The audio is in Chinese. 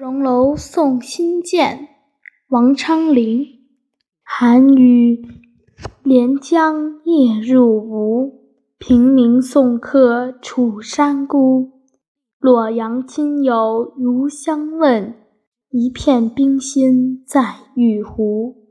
重楼送辛渐王昌龄。寒雨连江夜入吴平明送客楚山孤洛阳亲友如相问一片冰心在玉壶